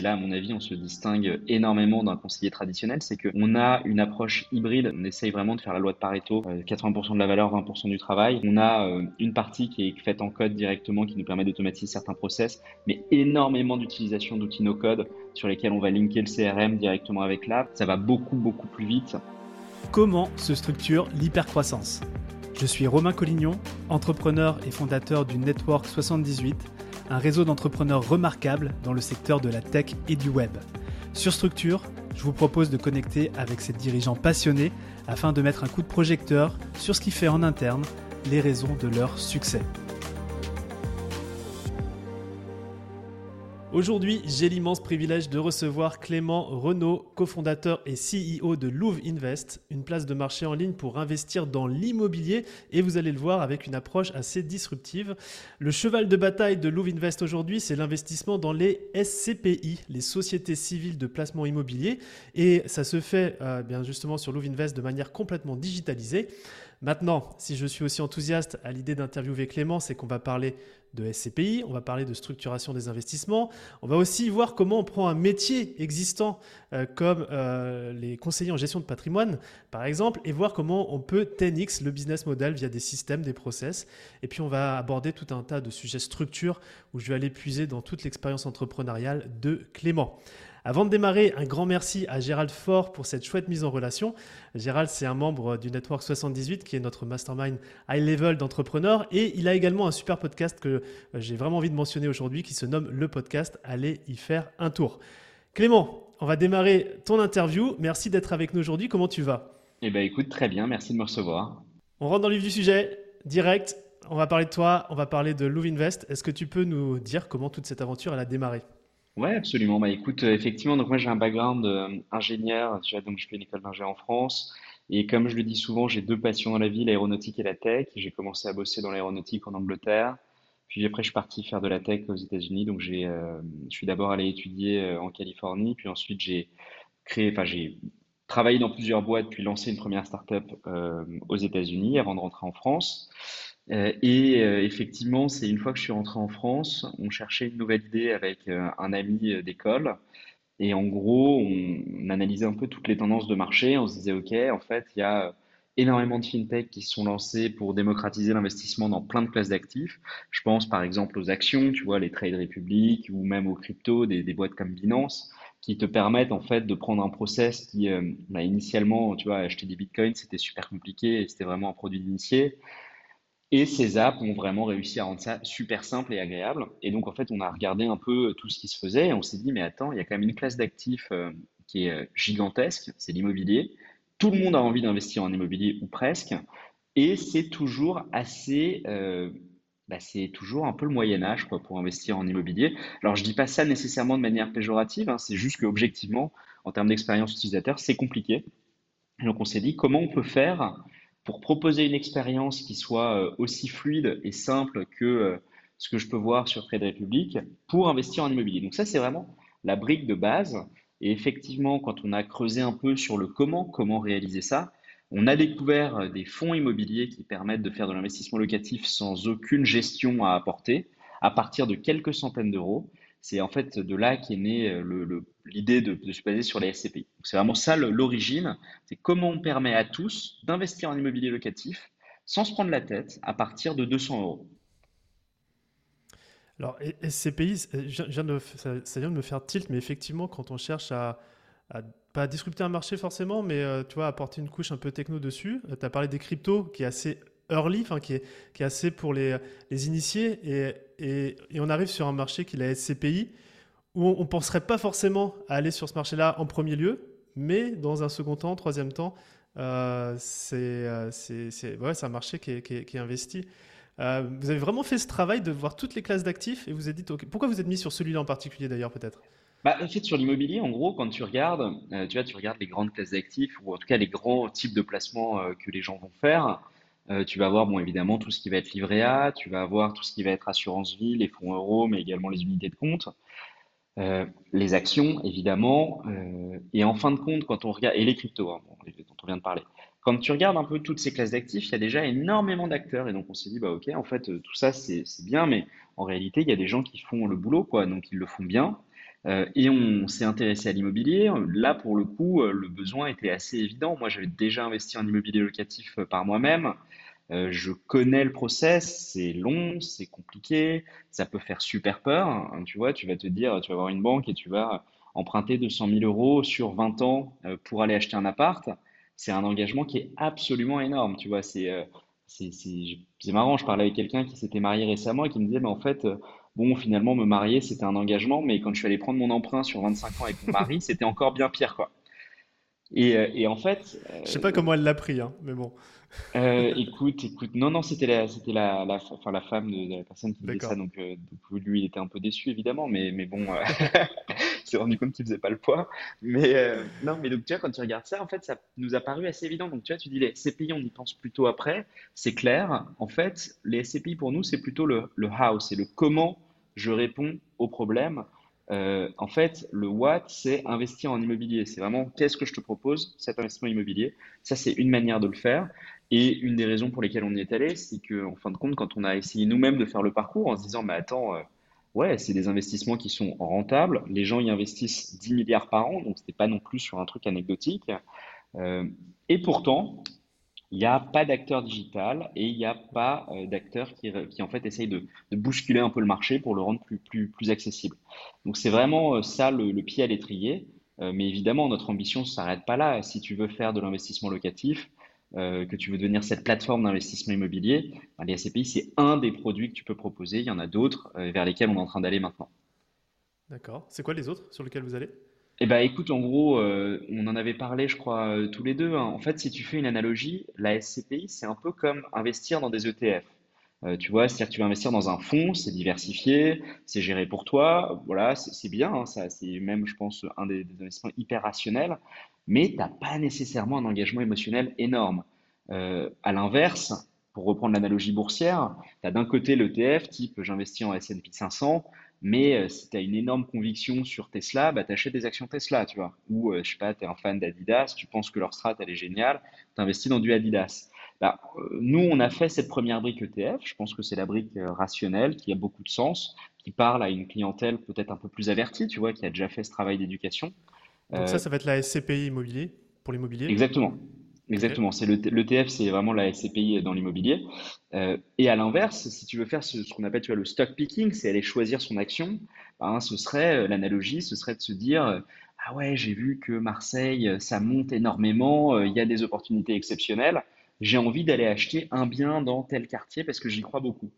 Là, à mon avis, on se distingue énormément d'un conseiller traditionnel, c'est qu'on a une approche hybride. On essaye vraiment de faire la loi de Pareto, 80% de la valeur, 20% du travail. On a une partie qui est faite en code directement, qui nous permet d'automatiser certains process, mais énormément d'utilisation d'outils no-code sur lesquels on va linker le CRM directement avec l'app. Ça va beaucoup, beaucoup plus vite. Comment se structure l'hypercroissance? Je suis Romain Collignon, entrepreneur et fondateur du Network 78 un réseau d'entrepreneurs remarquables dans le secteur de la tech et du web. Sur Structure, je vous propose de connecter avec ces dirigeants passionnés afin de mettre un coup de projecteur sur ce qui fait en interne les raisons de leur succès. Aujourd'hui, j'ai l'immense privilège de recevoir Clément Renaud, cofondateur et CEO de Louvre Invest, une place de marché en ligne pour investir dans l'immobilier et vous allez le voir avec une approche assez disruptive. Le cheval de bataille de Louvre Invest aujourd'hui, c'est l'investissement dans les SCPI, les sociétés civiles de placement immobilier et ça se fait euh, bien justement sur Louvre Invest de manière complètement digitalisée. Maintenant, si je suis aussi enthousiaste à l'idée d'interviewer Clément, c'est qu'on va parler de SCPI, on va parler de structuration des investissements, on va aussi voir comment on prend un métier existant euh, comme euh, les conseillers en gestion de patrimoine, par exemple, et voir comment on peut 10x le business model via des systèmes, des process. Et puis on va aborder tout un tas de sujets structure où je vais aller puiser dans toute l'expérience entrepreneuriale de Clément. Avant de démarrer, un grand merci à Gérald Fort pour cette chouette mise en relation. Gérald, c'est un membre du Network 78 qui est notre mastermind high level d'entrepreneurs et il a également un super podcast que euh, j'ai vraiment envie de mentionner aujourd'hui qui se nomme le podcast Allez y faire un tour. Clément, on va démarrer ton interview. Merci d'être avec nous aujourd'hui. Comment tu vas? Eh bien, écoute, très bien. Merci de me recevoir. On rentre dans le vif du sujet, direct. On va parler de toi, on va parler de Louvre Invest. Est-ce que tu peux nous dire comment toute cette aventure elle a démarré? Ouais, absolument. Bah, écoute, euh, effectivement, donc moi j'ai un background euh, ingénieur, tu donc je fais une école d'ingénieur en France. Et comme je le dis souvent, j'ai deux passions dans la vie, l'aéronautique et la tech. J'ai commencé à bosser dans l'aéronautique en Angleterre. Puis après, je suis parti faire de la tech aux États-Unis. Donc j'ai, euh, je suis d'abord allé étudier en Californie, puis ensuite j'ai créé, enfin j'ai travaillé dans plusieurs boîtes, puis lancé une première startup euh, aux États-Unis avant de rentrer en France. Euh, et euh, effectivement, c'est une fois que je suis rentré en France, on cherchait une nouvelle idée avec euh, un ami d'école. Et en gros, on, analysait un peu toutes les tendances de marché. On se disait, OK, en fait, il y a énormément de fintech qui se sont lancés pour démocratiser l'investissement dans plein de classes d'actifs. Je pense par exemple aux actions, tu vois, les Trade Republic ou même aux cryptos, des, boîtes comme Binance qui te permettent en fait de prendre un process qui, bah, initialement, tu vois, acheter des bitcoins, c'était super compliqué et c'était vraiment un produit d'initié. Et ces apps ont vraiment réussi à rendre ça super simple et agréable. Et donc, en fait, on a regardé un peu tout ce qui se faisait et on s'est dit, mais attends, il y a quand même une classe d'actifs euh, qui est euh, gigantesque, c'est l'immobilier. Tout le monde a envie d'investir en immobilier ou presque. Et c'est toujours assez, euh, bah, c'est toujours un peu le Moyen Âge quoi, pour investir en immobilier. Alors, je dis pas ça nécessairement de manière péjorative, hein, c'est juste qu'objectivement, en termes d'expérience utilisateur, c'est compliqué. Donc, on s'est dit, comment on peut faire pour proposer une expérience qui soit euh, aussi fluide et simple que euh, ce que je peux voir sur Trade Republic pour investir en immobilier. Donc ça, c'est vraiment la brique de base. Et effectivement, quand on a creusé un peu sur le comment, comment réaliser ça, on a découvert euh, des fonds immobiliers qui permettent de faire de l'investissement locatif sans aucune gestion à apporter, à partir de quelques centaines d'euros. C'est en fait de là qu'est née euh, l'idée de, se baser sur les SCPI. C'est vraiment ça l'origine, c'est comment on permet à tous d'investir en immobilier locatif sans se prendre la tête à partir de 200 euros. Alors, SCPI, ça, vient de me faire tilt, mais effectivement, quand on cherche à, pas disrupter un marché forcément, mais euh, tu vois, apporter une couche un peu techno dessus, euh, tu as parlé des cryptos qui est assez early, enfin, qui, est, qui est assez pour les, les initiés, et, et, et, on arrive sur un marché qui est la SCPI, où on ne penserait pas forcément à aller sur ce marché-là en premier lieu, mais dans un second temps, troisième temps, euh, c'est ouais, un marché qui est, investi. Euh, vous avez vraiment fait ce travail de voir toutes les classes d'actifs et vous avez dit, pourquoi vous êtes mis sur celui-là en particulier d'ailleurs peut-être? Bah, sur l'immobilier, en gros, quand tu regardes, euh, tu vois, tu regardes les grandes classes d'actifs ou en tout cas les grands types de placements euh, que les gens vont faire. Euh, tu vas avoir, bon, évidemment, tout ce qui va être livret A, tu vas avoir tout ce qui va être assurance vie, les fonds euros, mais également les unités de compte, euh, les actions, évidemment, euh, et en fin de compte, quand on regarde, et les cryptos, hein, dont on vient de parler. Quand tu regardes un peu toutes ces classes d'actifs, il y a déjà énormément d'acteurs, et donc on s'est dit, bah ok, en fait, tout ça c'est bien, mais en réalité, il y a des gens qui font le boulot, quoi, donc ils le font bien. Euh, et on s'est intéressé à l'immobilier. Là, pour le coup, euh, le besoin était assez évident. Moi, j'avais déjà investi en immobilier locatif euh, par moi-même. Euh, je connais le process, c'est long, c'est compliqué, ça peut faire super peur. hein. tu vois, tu vas te dire, tu vas avoir une banque et tu vas emprunter 200 000 euros sur 20 ans euh, pour aller acheter un appart. C'est un engagement qui est absolument énorme. Tu vois, c'est euh, c'est marrant. Je parlais avec quelqu'un qui s'était marié récemment et qui me disait, mais en fait, euh, bon, finalement, me marier, c'était un engagement, mais quand je suis allé prendre mon emprunt sur 25 ans avec mon mari, c'était encore bien pire, quoi. Et, et en fait, Je sais pas comment elle l'a pris, hein, mais bon, euh, écoute, écoute, non, non, c'était la, c'était la, la, enfin, la femme de, de la personne qui disait ça, donc, euh, donc lui, il était un peu déçu, évidemment, mais, mais bon, euh, il s'est rendu compte qu'il faisait pas le poids. Mais euh, non, mais donc tu vois, quand tu regardes ça, en fait, ça nous a paru assez évident. Donc tu vois, tu dis les SCPI, on y pense plutôt après, c'est clair. En fait, les SCPI pour nous, c'est plutôt le, le how, c'est le comment je réponds au problème. Euh, en fait, le what, c'est investir en immobilier. C'est vraiment qu'est-ce que je te propose, cet investissement immobilier? Ça, c'est une manière de le faire. Et une des raisons pour lesquelles on y est allé, c'est qu'en fin de compte, quand on a essayé nous-mêmes de faire le parcours en se disant, mais attends, euh, ouais, c'est des investissements qui sont rentables, les gens y investissent 10 milliards par an, donc c'était pas non plus sur un truc anecdotique. Euh, et pourtant, il n'y a pas d'acteur digital et il n'y a pas euh, d'acteur qui, en fait essaye de, bousculer un peu le marché pour le rendre plus, accessible. Donc c'est vraiment euh, ça le, pied à l'étrier. Euh, mais évidemment, notre ambition ne s'arrête pas là. Si tu veux faire de l'investissement locatif, que tu veux devenir cette plateforme d'investissement immobilier, ben, les SCPI, c'est un des produits que tu peux proposer. Il y en a d'autres vers lesquels on est en train d'aller maintenant. D'accord. C'est quoi les autres sur lesquels vous allez? Eh ben, écoute, en gros, euh, on en avait parlé, je crois, euh, tous les deux. hein. En fait, si tu fais une analogie, la SCPI, c'est un peu comme investir dans des ETF. Euh, tu vois, c'est-à-dire que tu vas investir dans un fonds, c'est diversifié, c'est géré pour toi. Voilà, c'est bien, hein, ça, c'est même, je pense, un des, investissements hyper rationnels, mais tu n'as pas nécessairement un engagement émotionnel énorme. À l'inverse, pour reprendre l'analogie boursière, tu as d'un côté l'ETF, type j'investis en S&P 500, mais euh, si tu as une énorme conviction sur Tesla, bah, tu achètes des actions Tesla, tu vois. Ou, euh, je sais pas, tu es un fan d'Adidas, tu penses que leur strat, elle est géniale, tu investis dans du Adidas. Bah, euh, nous, on a fait cette première brique ETF. Je pense que c'est la brique euh, rationnelle, qui a beaucoup de sens, qui parle à une clientèle peut-être un peu plus avertie, tu vois, qui a déjà fait ce travail d'éducation. Donc ça, ça va être la SCPI immobilier pour l'immobilier? exactement. Exactement. C'est le, l'ETF, c'est vraiment la SCPI dans l'immobilier. Euh, et à l'inverse, si tu veux faire ce, qu'on appelle, le stock picking, c'est aller choisir son action, ben, ce serait, euh, l'analogie, ce serait de se dire, euh, ah ouais, j'ai vu que Marseille, ça monte énormément, il y a des opportunités exceptionnelles, j'ai envie d'aller acheter un bien dans tel quartier parce que j'y crois beaucoup.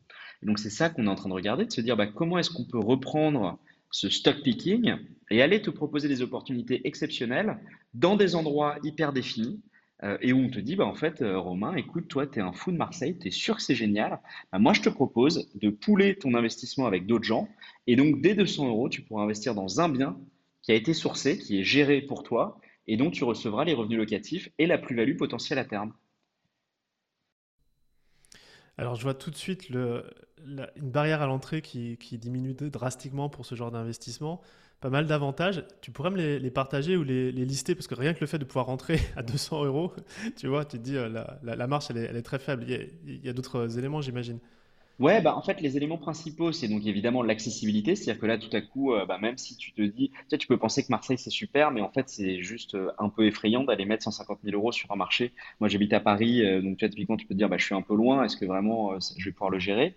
Donc c'est ça qu'on est en train de regarder, de se dire, bah, comment est-ce qu'on peut reprendre ce stock picking et aller te proposer des opportunités exceptionnelles dans des endroits hyper définis euh, et où on te dit, bah, en fait, euh, Romain, écoute, toi, tu es un fou de Marseille, tu es sûr que c'est génial. Bah, moi, je te propose de pouler ton investissement avec d'autres gens. Et donc, dès 200 euros, tu pourras investir dans un bien qui a été sourcé, qui est géré pour toi, et dont tu recevras les revenus locatifs et la plus-value potentielle à terme. Alors, je vois tout de suite une barrière à l'entrée qui, diminue drastiquement pour ce genre d'investissement. Pas mal d'avantages. Tu pourrais me les, partager ou les, lister parce que rien que le fait de pouvoir rentrer à 200 euros, tu vois, tu te dis euh, la, la- marche, elle est, très faible. Il y a, d'autres éléments, j'imagine. Ouais, bah en fait, les éléments principaux, c'est donc évidemment l'accessibilité, c'est-à-dire que là, tout à coup, euh, bah, même si tu te dis, tu peux penser que Marseille, c'est super, mais en fait, c'est juste euh, un peu effrayant d'aller mettre 150 000 euros sur un marché. Moi, j'habite à Paris, donc tu vois, typiquement, tu peux te dire, bah, je suis un peu loin, est-ce que vraiment, je vais pouvoir le gérer?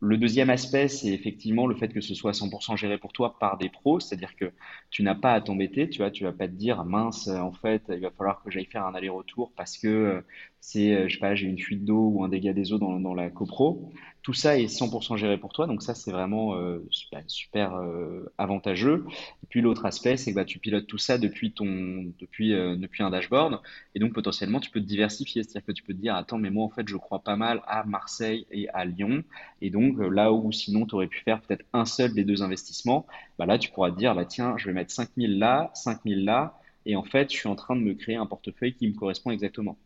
Le deuxième aspect, c'est effectivement le fait que ce soit 100% géré pour toi par des pros, c'est-à-dire que tu n'as pas à t'embêter, tu vois, tu vas pas te dire, mince, en fait, il va falloir que j'aille faire un aller-retour parce que euh, c'est, euh, je sais pas, j'ai une fuite d'eau ou un dégât des eaux dans, dans la copro. Tout ça est 100% géré pour toi, donc ça, c'est vraiment euh, super, super, euh, avantageux. Et puis l'autre aspect, c'est que bah, tu pilotes tout ça depuis ton, depuis, euh, depuis un dashboard, et donc potentiellement, tu peux te diversifier, c'est-à-dire que tu peux te dire, attends, mais moi, en fait, je crois pas mal à Marseille et à Lyon. Et donc, là où sinon, tu aurais pu faire peut-être un seul des deux investissements, bah là, tu pourras te dire, bah tiens, je vais mettre 5000 là, 5000 là, et en fait, je suis en train de me créer un portefeuille qui me correspond exactement.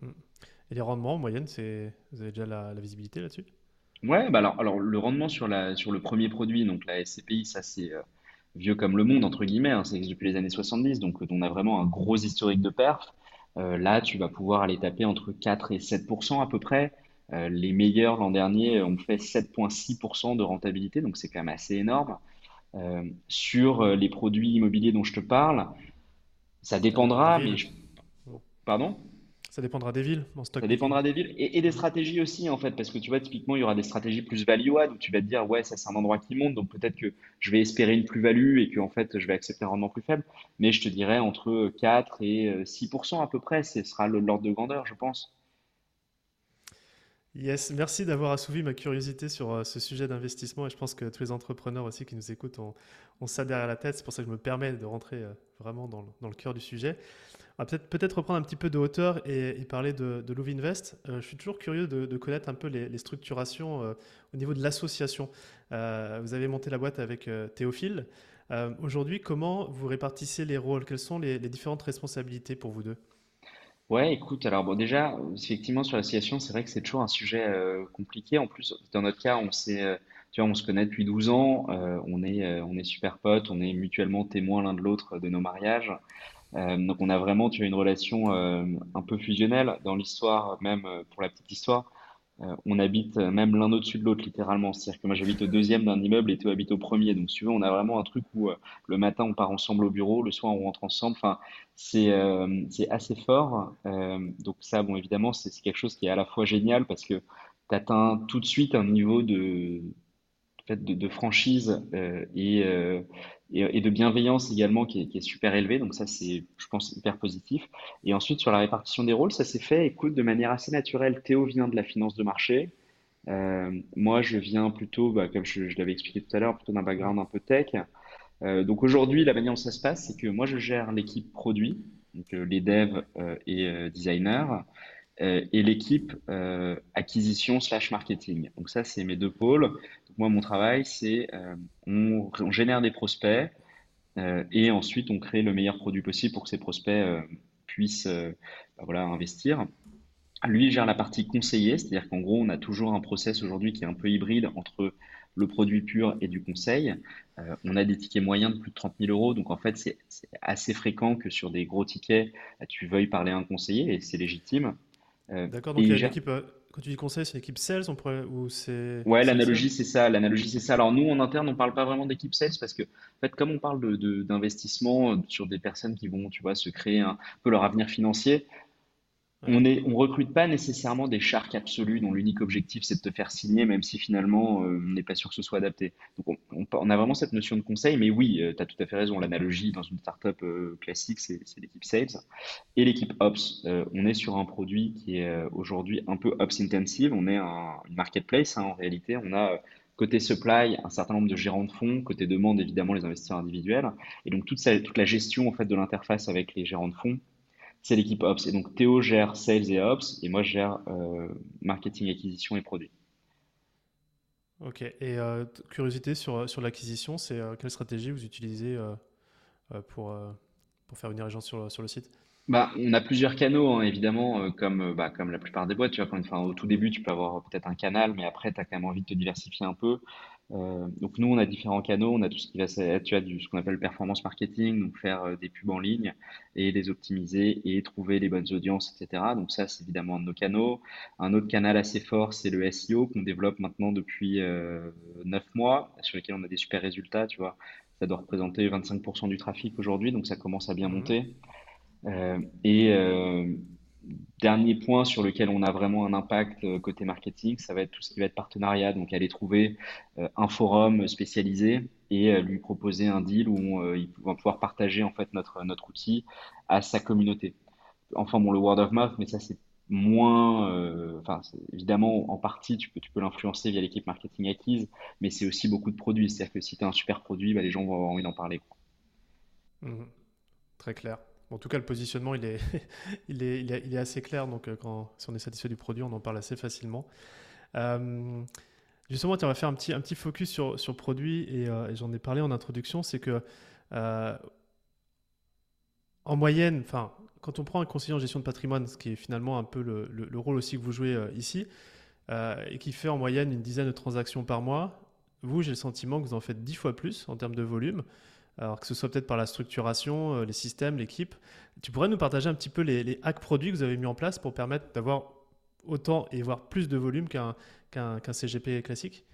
Mm. Et les rendements en moyenne, c'est, vous avez déjà la, la visibilité là-dessus? Ouais, bah alors, alors le rendement sur la, sur le premier produit, donc la SCPI, ça c'est euh, vieux comme le monde, entre guillemets, hein, existe depuis les années 70, donc euh, on a vraiment un gros historique de perf. Euh, là, tu vas pouvoir aller taper entre 4 et 7% à peu près. Euh, les meilleurs l'an dernier ont fait 7,6% de rentabilité, donc c'est quand même assez énorme. sur les produits immobiliers dont je te parle, ça dépendra, mais Pardon? Ça dépendra des villes, mon stock. Ça dépendra des villes et, des stratégies aussi, en fait, parce que tu vois, typiquement, il y aura des stratégies plus value-add où tu vas te dire, ouais, ça c'est un endroit qui monte, donc peut-être que je vais espérer une plus-value et que en fait, je vais accepter un rendement plus faible. Mais je te dirais entre 4 et 6% à peu près, ce sera l'ordre de grandeur, je pense. Yes, merci d'avoir assouvi ma curiosité sur euh, ce sujet d'investissement et je pense que tous les entrepreneurs aussi qui nous écoutent ont, ça derrière la tête. C'est pour ça que je me permets de rentrer euh, vraiment dans le, cœur du sujet. On va peut-être peut reprendre un petit peu de hauteur et, parler de, de Invest. Euh, je suis toujours curieux de, connaître un peu les, structurations au niveau de l'association. vous avez monté la boîte avec Théophile. Aujourd'hui, comment vous répartissez les rôles? Quelles sont les différentes responsabilités pour vous deux? Ouais, écoute, alors bon, déjà, effectivement, sur l'association, c'est vrai que c'est toujours un sujet euh, compliqué. En plus, dans notre cas, on s'est, euh, tu vois, on se connaît depuis 12 ans, euh, on est, on est super potes, on est mutuellement témoins l'un de l'autre de nos mariages. Donc, on a vraiment, tu as une relation un peu fusionnelle dans l'histoire, même pour la petite histoire. Euh, on habite même l'un au-dessus de l'autre, littéralement. C'est-à-dire que moi, j'habite au deuxième d'un immeuble et toi habites au premier. Donc, si tu veux, on a vraiment un truc où euh, le matin, on part ensemble au bureau, le soir, on rentre ensemble. Enfin, c'est euh, assez fort. donc, ça, bon, évidemment, c'est quelque chose qui est à la fois génial parce que tu atteins tout de suite un niveau de, de, de franchise et, et, de bienveillance également qui est, super élevé. Donc ça, c'est, je pense, hyper positif. Et ensuite, sur la répartition des rôles, ça s'est fait, écoute, de manière assez naturelle. Théo vient de la finance de marché. Euh, moi, je viens plutôt, bah, comme je, l'avais expliqué tout à l'heure, plutôt d'un background un peu tech. Euh, donc aujourd'hui, la manière dont ça se passe, c'est que moi, je gère l'équipe produit, donc euh, les devs et designers. Euh, et l'équipe euh, acquisition slash marketing. Donc ça, c'est mes deux pôles. moi, mon travail, c'est euh, on, génère des prospects et ensuite on crée le meilleur produit possible pour que ces prospects puissent bah, voilà, investir. Lui gère la partie conseiller, c'est-à-dire qu'en gros, on a toujours un process aujourd'hui qui est un peu hybride entre le produit pur et du conseil. on a des tickets moyens de plus de 30 000 euros, donc en fait, c'est assez fréquent que sur des gros tickets, tu veuilles parler à un conseiller et c'est légitime. Euh, D'accord, donc il y a une équipe, euh, quand tu dis conseil, c'est une équipe sales on pourrait, ou c'est... Ouais, l'analogie c'est ça, l'analogie c'est ça. Alors nous en interne, on parle pas vraiment d'équipe sales parce que, en fait, comme on parle d'investissement de, sur des personnes qui vont, tu vois, se créer un peu leur avenir financier, on ne recrute pas nécessairement des sharks absolus dont l'unique objectif c'est de te faire signer, même si finalement euh, on n'est pas sûr que ce soit adapté. Donc on, a vraiment cette notion de conseil, mais oui, euh, tu as tout à fait raison. L'analogie dans une startup euh, classique, c'est l'équipe sales et l'équipe ops. on est sur un produit qui est aujourd'hui un peu ops intensive. On est un, une marketplace hein, en réalité. On a Côté supply, un certain nombre de gérants de fonds. Côté demande, évidemment, les investisseurs individuels. Et donc, toute, toute la gestion en fait, de l'interface avec les gérants de fonds, c'est l'équipe Ops. Et donc Théo gère Sales et Ops, et moi je gère euh, Marketing, Acquisition et Produits. Ok, et euh, curiosité sur, sur l'acquisition, c'est euh, quelle stratégie vous utilisez pour, pour faire venir les gens sur, sur le site? Bah, on a plusieurs canaux, hein, évidemment, comme, bah, comme la plupart des boîtes. Tu vois, quand, enfin, au tout début, tu peux avoir peut-être un canal, mais après, tu as quand même envie de te diversifier un peu. Euh, donc nous, on a différents canaux, on a tout ce qui va être, tu as du, ce qu'on appelle performance marketing, donc faire euh, des pubs en ligne et les optimiser et trouver les bonnes audiences, etc. Donc ça, c'est évidemment un de nos canaux. Un autre canal assez fort, c'est le SEO qu'on développe maintenant depuis euh, 9 mois, sur lequel on a des super résultats, tu vois. Ça doit représenter 25% du trafic aujourd'hui, donc ça commence à bien mmh. monter. Euh, et Dernier point sur lequel on a vraiment un impact euh, côté marketing, ça va être tout ce qui va être partenariat. Donc, aller trouver euh, un forum spécialisé et euh, lui proposer un deal où il va pouvoir partager en fait notre, notre outil à sa communauté. Enfin, bon, le word of mouth, mais ça, c'est moins. évidemment, en partie, tu peux, tu peux l'influencer via l'équipe marketing acquise, mais c'est aussi beaucoup de produits. C'est-à-dire que si tu as un super produit, bah, les gens vont avoir envie d'en parler. Mmh. Très clair. En tout cas, le positionnement, il est, il est, il est, assez clair. Donc, euh, quand, si on est satisfait du produit, on en parle assez facilement. Euh, justement, on va faire un petit, un petit focus sur, sur produit euh, et, j'en ai parlé en introduction. C'est que, en moyenne, enfin, quand on prend un conseiller en gestion de patrimoine, ce qui est finalement un peu le, le, rôle aussi que vous jouez ici, et qui fait en moyenne une dizaine de transactions par mois, vous, j'ai le sentiment que vous en faites dix fois plus en termes de volume alors que ce soit peut-être par la structuration, euh, les systèmes, l'équipe. Tu pourrais nous partager un petit peu les, hacks produits que vous avez mis en place pour permettre d'avoir autant et voire plus de volume qu'un CGP classique?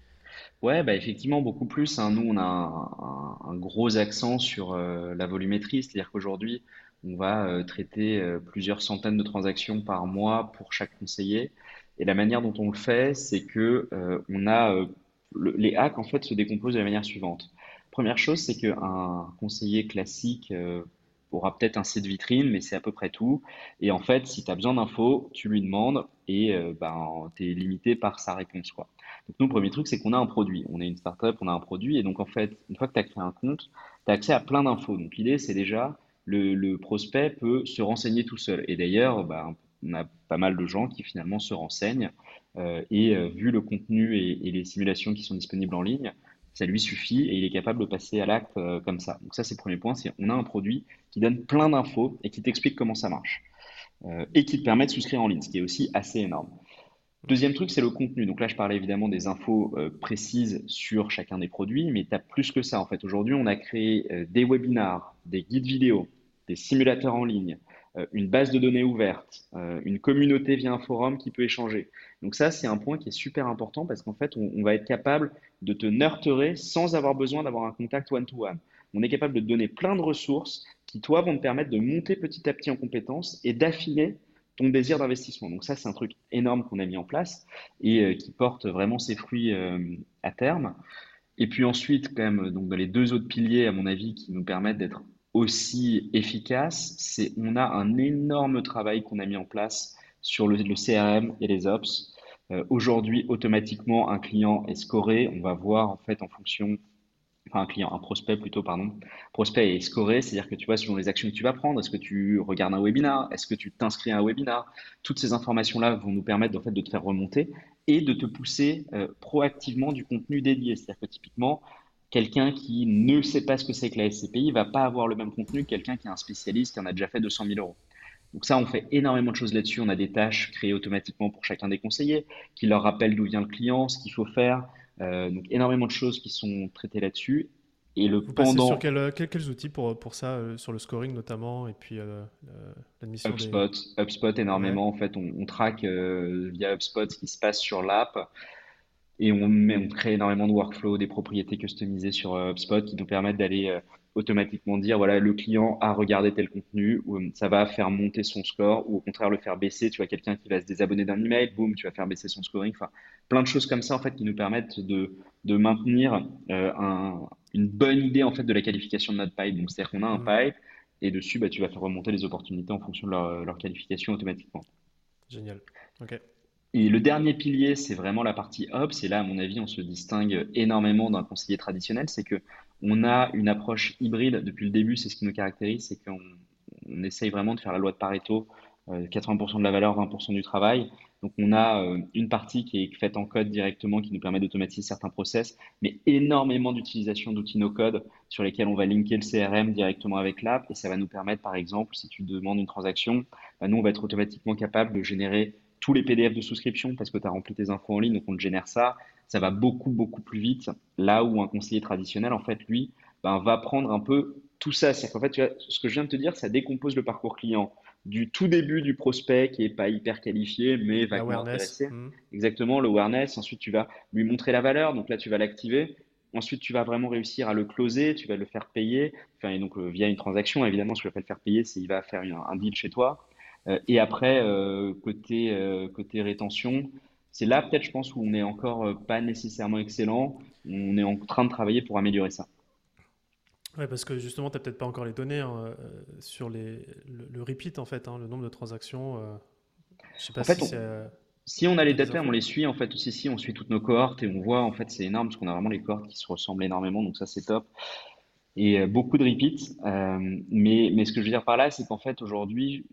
Ouais, bah effectivement, beaucoup plus. hein. Nous, on a un, gros accent sur euh, la volumétrie, c'est-à-dire qu'aujourd'hui, on va euh, traiter plusieurs centaines de transactions par mois pour chaque conseiller. Et la manière dont on le fait, c'est que on a le- les hacks en fait se décomposent de la manière suivante. Première chose, c'est qu'un conseiller classique euh, aura peut-être un site vitrine, mais c'est à peu près tout. Et en fait, si tu as besoin d'infos, tu lui demandes et euh, ben, tu es limité par sa réponse, quoi. Donc nous, le premier truc, c'est qu'on a un produit. On est une startup, on a un produit. Et donc, en fait, une fois que tu as créé un compte, tu as accès à plein d'infos. Donc l'idée, c'est déjà, le, prospect peut se renseigner tout seul. Et d'ailleurs, bah, on a pas mal de gens qui finalement se renseignent. euh, et vu le contenu et les simulations qui sont disponibles en ligne, ça lui suffit et il est capable de passer à l'acte euh, comme ça. Donc ça, c'est le premier point, c'est on a un produit qui donne plein d'infos et qui t'explique comment ça marche. Euh, et qui te permet de souscrire en ligne, ce qui est aussi assez énorme. Deuxième truc, c'est le contenu. Donc là, je parlais évidemment des infos euh, précises sur chacun des produits, mais tu as plus que ça en fait. Aujourd'hui, on a créé des webinars, des guides vidéo, des simulateurs en ligne, une base de données ouverte, une communauté via un forum qui peut échanger. Donc ça, c'est un point qui est super important parce qu'en fait, on, va être capable de te nurturer sans avoir besoin d'avoir un contact one-to-one. On est capable de te donner plein de ressources qui, toi, vont te permettre de monter petit à petit en compétences et d'affiner ton désir d'investissement. Donc ça, c'est un truc énorme qu'on a mis en place et euh, qui porte vraiment ses fruits euh, à terme. Et puis ensuite, quand même, donc dans les deux autres piliers, à mon avis, qui nous permettent d'être aussi efficaces, c'est on a un énorme travail qu'on a mis en place sur le, CRM et les ops. Euh, aujourd'hui, automatiquement, un client est scoré. On va voir en fait en fonction enfin un client, un prospect plutôt, pardon. Prospect est scoré, c'est-à-dire que tu vois selon les actions que tu vas prendre, est-ce que tu regardes un webinar, est-ce que tu t'inscris à un webinar, toutes ces informations-là vont nous permettre en fait de te faire remonter et de te pousser euh, proactivement du contenu dédié. C'est-à-dire que typiquement, quelqu'un qui ne sait pas ce que c'est que la SCPI va pas avoir le même contenu que quelqu'un qui est un spécialiste qui en a déjà fait 200 000 euros. Donc ça, on fait énormément de choses là-dessus. On a des tâches créées automatiquement pour chacun des conseillers, qui leur rappellent d'où vient le client, ce qu'il faut faire. Euh, donc énormément de choses qui sont traitées là-dessus. Et le Vous sur pendant quel- euh, quel- quels outils pour, pour ça, euh, sur le scoring notamment, et puis euh, l'admission des... HubSpot, HubSpot Ouais, énormément, en fait, on, on traque via HubSpot ce qui se passe sur l'app et on, met, on crée énormément de workflows, des propriétés customisées sur HubSpot qui nous permettent d'aller automatiquement dire, voilà, le client a regardé tel contenu, ou euh, ça va faire monter son score, ou au contraire le faire baisser. Tu vois, quelqu'un qui va se désabonner d'un email, boum, tu vas faire baisser son scoring. Enfin, plein de choses comme ça, en fait, qui nous permettent de, de maintenir euh, un- une bonne idée, en fait, de la qualification de notre pipe. Donc, c'est-à-dire qu'on a un Hmm, pipe, et dessus, bah, tu vas faire remonter les opportunités en fonction de leur, leur qualification automatiquement. génial. Ok. Et le dernier pilier, c'est vraiment la partie Ops. Et là, à mon avis, on se distingue énormément d'un conseiller traditionnel. C'est que on a une approche hybride depuis le début. C'est ce qui nous caractérise. C'est qu'on on essaye vraiment de faire la loi de Pareto, euh, 80% de la valeur, 20% du travail. Donc, on a euh, une partie qui est faite en code directement, qui nous permet d'automatiser certains process, mais énormément d'utilisation d'outils no-code sur lesquels on va linker le CRM directement avec l'app. Et ça va nous permettre, par exemple, si tu demandes une transaction, bah, nous, on va être automatiquement capable de générer tous les PDF de souscription parce que tu as rempli tes infos en ligne, donc on te génère ça. Ça va beaucoup, beaucoup plus vite. Là où un conseiller traditionnel, en fait, lui, ben, va prendre un peu tout ça. C'est-à-dire qu'en fait, tu vois, ce que je viens de te dire, ça décompose le parcours client du tout début du prospect qui est pas hyper qualifié, mais L'awareness. intéressé. hmm. Exactement, le awareness. Ensuite, tu vas lui montrer la valeur. Donc là, tu vas l'activer. Ensuite, tu vas vraiment réussir à le closer. Tu vas le faire payer. Enfin, et donc, euh, via une transaction, évidemment, ce que je vais le faire payer, c'est il va faire une- un deal chez toi. Euh, et après, euh, côté, euh, côté rétention, c'est là peut-être, je pense, où on n'est encore pas nécessairement excellent. On est en train de travailler pour améliorer ça. Ouais, parce que justement, tu n'as peut-être pas encore les données hein, sur les, le, le repeat, en fait, hein, le nombre de transactions. euh, je sais pas En fait, si on- c'est. euh, si on a les data, on les suit. En fait, aussi, si on suit toutes nos cohortes et on voit, en fait, c'est énorme parce qu'on a vraiment les cohortes qui se ressemblent énormément. Donc ça, c'est top. Et euh, beaucoup de repeats. Euh, mais, mais ce que je veux dire par là, c'est qu'en fait, aujourd'hui,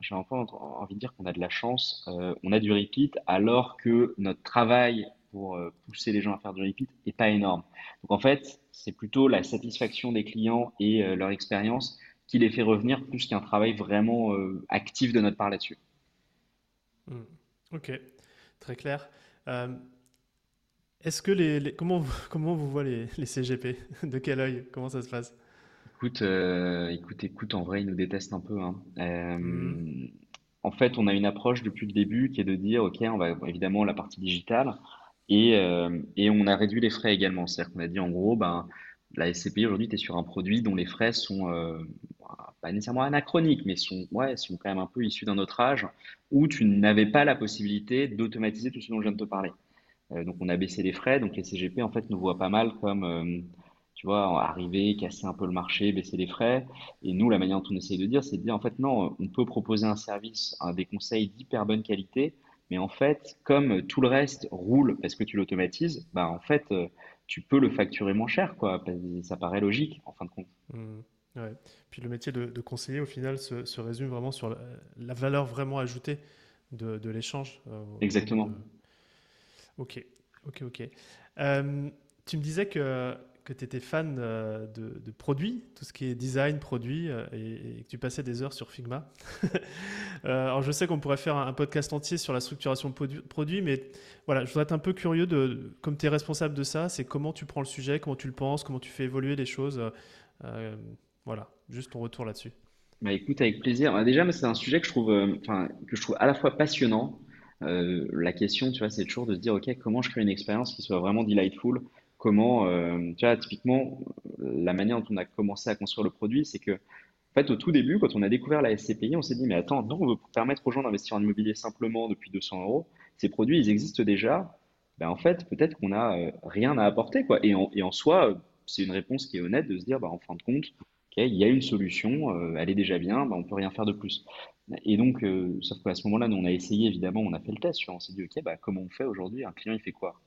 j'ai encore envie de dire qu'on a de la chance. Euh, on a du repeat alors que notre travail pour pousser les gens à faire du repeat est pas énorme. Donc en fait, c'est plutôt la satisfaction des clients et leur expérience qui les fait revenir plus qu'un travail vraiment actif de notre part là-dessus. Hmm. Ok, très clair. Est-ce que les, les- comment vous, comment vous voit les, les CGP? De quel œil? Comment ça se passe? Écoute, euh, écoute, écoute, en vrai, ils nous détestent un peu, hein. Euh, en fait, on a une approche depuis le début qui est de dire, OK, on va évidemment la partie digitale. Et, euh, et on a réduit les frais également. C'est-à-dire qu'on a dit en gros, ben, la SCPI aujourd'hui, tu es sur un produit dont les frais sont euh, pas nécessairement anachroniques, mais sont, ouais, sont quand même un peu issus d'un autre âge où tu n'avais pas la possibilité d'automatiser tout ce dont je viens de te parler. Euh, donc on a baissé les frais, donc les CGP en fait nous voient pas mal comme euh, tu vois, arriver, casser un peu le marché, baisser les frais. Et nous, la manière dont on essaye de dire, c'est de dire en fait non, on peut proposer un service, un, des conseils d'hyper bonne qualité, mais en fait, comme tout le reste roule parce que tu l'automatises, bah en fait, euh, tu peux le facturer moins cher, quoi. Ça paraît logique en fin de compte. Mmh. Ouais. Puis le métier de, conseiller, au final, se, résume vraiment sur la, valeur vraiment ajoutée de, de l'échange. Exactement. Ok, ok, ok. Euh, tu me disais que, que tu étais fan euh, de, produits, tout ce qui est design, produit, euh, et, que tu passais des heures sur Figma. alors je sais qu'on pourrait faire un, podcast entier sur la structuration de produits, mais voilà, je voudrais être un peu curieux de, comme tu es responsable de ça, c'est comment tu prends le sujet, comment tu le penses, comment tu fais évoluer les choses. voilà, juste ton retour là-dessus. Bah écoute, avec plaisir. Bah, déjà, c'est un sujet que je trouve, que je trouve à la fois passionnant euh, la question, tu vois, c'est toujours de se dire, OK, comment je crée une expérience qui soit vraiment delightful? Comment, euh, tu vois, typiquement, la manière dont on a commencé à construire le produit, c'est que, en fait, au tout début, quand on a découvert la SCPI, on s'est dit, mais attends, non, on veut permettre aux gens d'investir en immobilier simplement depuis 200 euros. Ces produits, ils existent déjà. Ben, en fait, peut-être qu'on n'a euh, rien à apporter, quoi. Et en, et en soi, c'est une réponse qui est honnête de se dire, bah, en fin de compte, Il y a une solution, elle est déjà bien, ben, on peut rien faire de plus. Et donc, euh, sauf qu'à ce moment-là, nous, on a essayé, évidemment, on a fait le test. On s'est dit, OK, bah, comment on fait aujourd'hui? Un client, il fait quoi?